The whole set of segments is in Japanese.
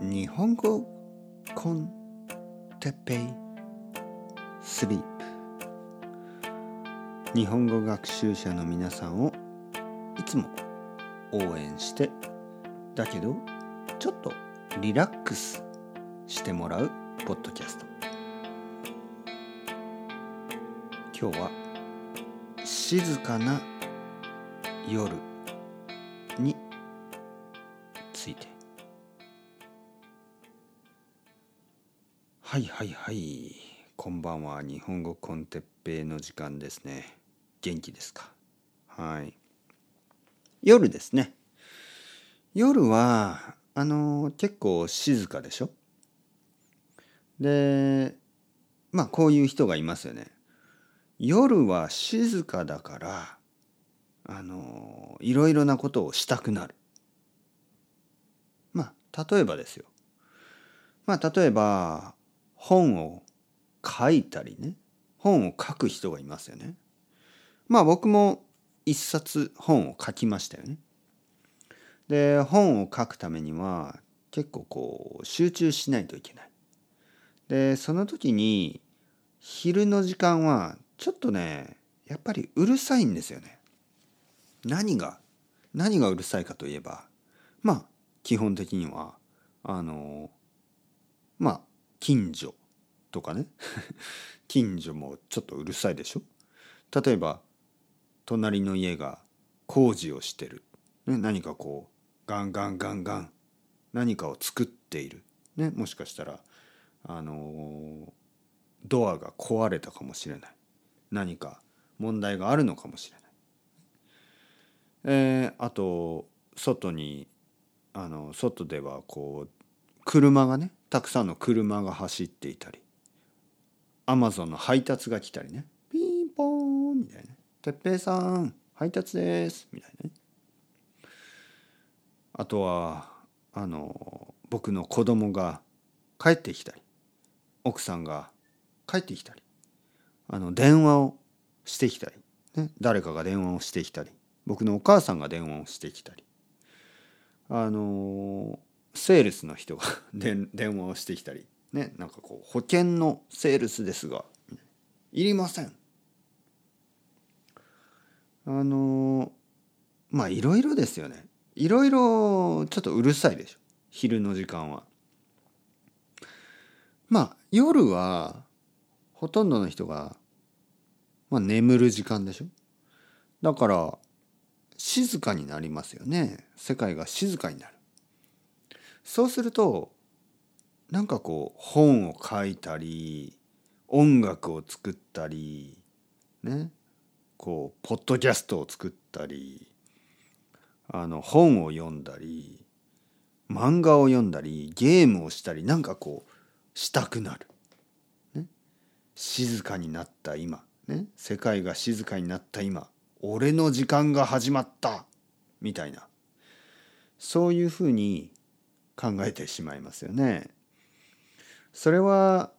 日本語コンテッペイスリープ。日本語学習者の皆さんをいつも応援してだけどちょっとリラックスしてもらうポッドキャスト。今日は静かな夜について。はいはいはい。こんばんは。日本語コンテッペイの時間ですね。元気ですか？はい。夜ですね。夜はあの結構静かでしょ？でまあこういう人がいますよね。夜は静かだからあのいろいろなことをしたくなる。まあ例えばですよ。まあ例えば本を書いたりね本を書く人がいますよね。まあ僕も一冊本を書きましたよね。で本を書くためには結構こう集中しないといけない。でその時に昼の時間はちょっとねやっぱりうるさいんですよね。何が何がうるさいかといえばまあ基本的にはあのまあ近所とかね。近所もちょっとうるさいでしょ？例えば隣の家が工事をしてる、ね、何かこうガンガンガンガン何かを作っている、ね、もしかしたらあのドアが壊れたかもしれない。何か問題があるのかもしれない。えー、あと外にあの外ではこう車がねたくさんの車が走っていたりアマゾンの配達が来たりね。ピンポーンみたいな「てっぺいさん配達です」みたいなね。あとはあの僕の子供が帰ってきたり奥さんが帰ってきたりあの電話をしてきたり、ね、誰かが電話をしてきたり僕のお母さんが電話をしてきたりあのセールスの人が 電話をしてきたりねなんかこう保険のセールスですがいりません。あのまあいろいろですよね。いろいろちょっとうるさいでしょ。昼の時間は。まあ夜はほとんどの人が、まあ、眠る時間でしょ。だから静かになりますよね。世界が静かになる。そうするとなんかこう本を書いたり音楽を作ったりねこうポッドキャストを作ったりあの本を読んだり漫画を読んだりゲームをしたりなんかこうしたくなる、ね、静かになった今、ね、世界が静かになった今。俺の時間が始まった。みたいな。そういうふうに考えてしまいますよね。それは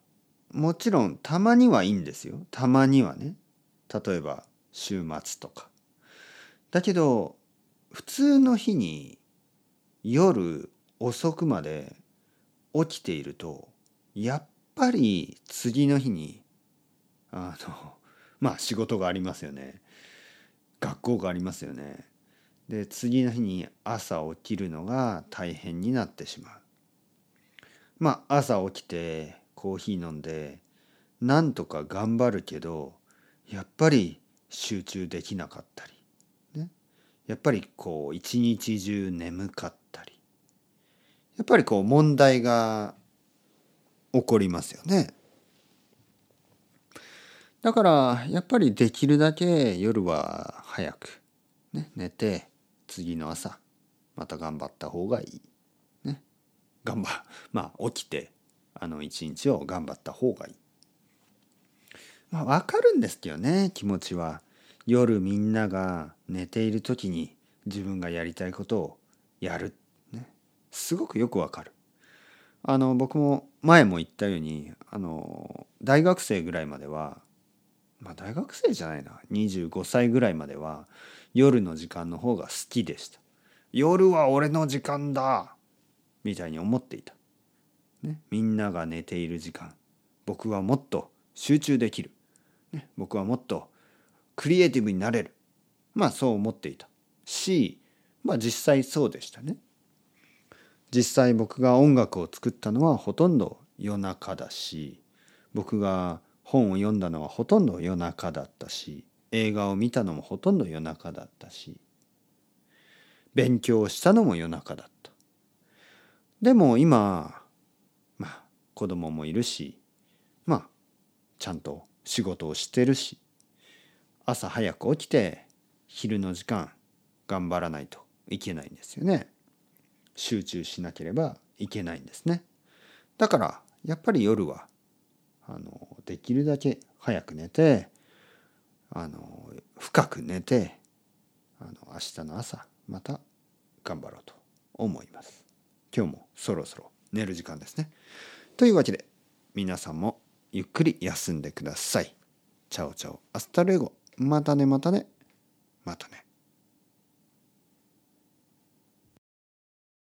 もちろんたまにはいいんですよ。たまにはね。例えば週末とか。だけど普通の日に夜遅くまで起きているとやっぱり次の日にあのまあ仕事がありますよね。学校がありますよね。で次の日に朝起きるのが大変になってしまう。まあ朝起きてコーヒー飲んでなんとか頑張るけどやっぱり集中できなかったり、ね、やっぱりこう一日中眠かったり。やっぱりこう問題が起こりますよね。だからやっぱりできるだけ夜は早く、ね、寝て次の朝また頑張った方がいい。ね。頑張 まあ起きてあの一日を頑張った方がいい。まあわかるんですけどね気持ちは。夜みんなが寝ている時に自分がやりたいことをやる。ね。すごくよくわかる。あの僕も前も言ったようにあの大学生ぐらいまではまあ大学生じゃないな。25歳ぐらいまでは夜の時間の方が好きでした。夜は俺の時間だ。みたいに思っていた。ね、みんなが寝ている時間。僕はもっと集中できる、ね、僕はもっとクリエイティブになれる。まあそう思っていた。しまあ実際そうでしたね。実際僕が音楽を作ったのはほとんど夜中だし僕が本を読んだのはほとんど夜中だったし映画を見たのもほとんど夜中だったし勉強をしたのも夜中だった。でも今まあ子供もいるしまあちゃんと仕事をしてるし朝早く起きて昼の時間頑張らないといけないんですよね。集中しなければいけないんですね。だからやっぱり夜はあのできるだけ早く寝てあの深く寝てあの明日の朝また頑張ろうと思います。今日もそろそろ寝る時間ですね。というわけで皆さんもゆっくり休んでください。 Ciao ciao。 Hasta luego。またねまたね。またね。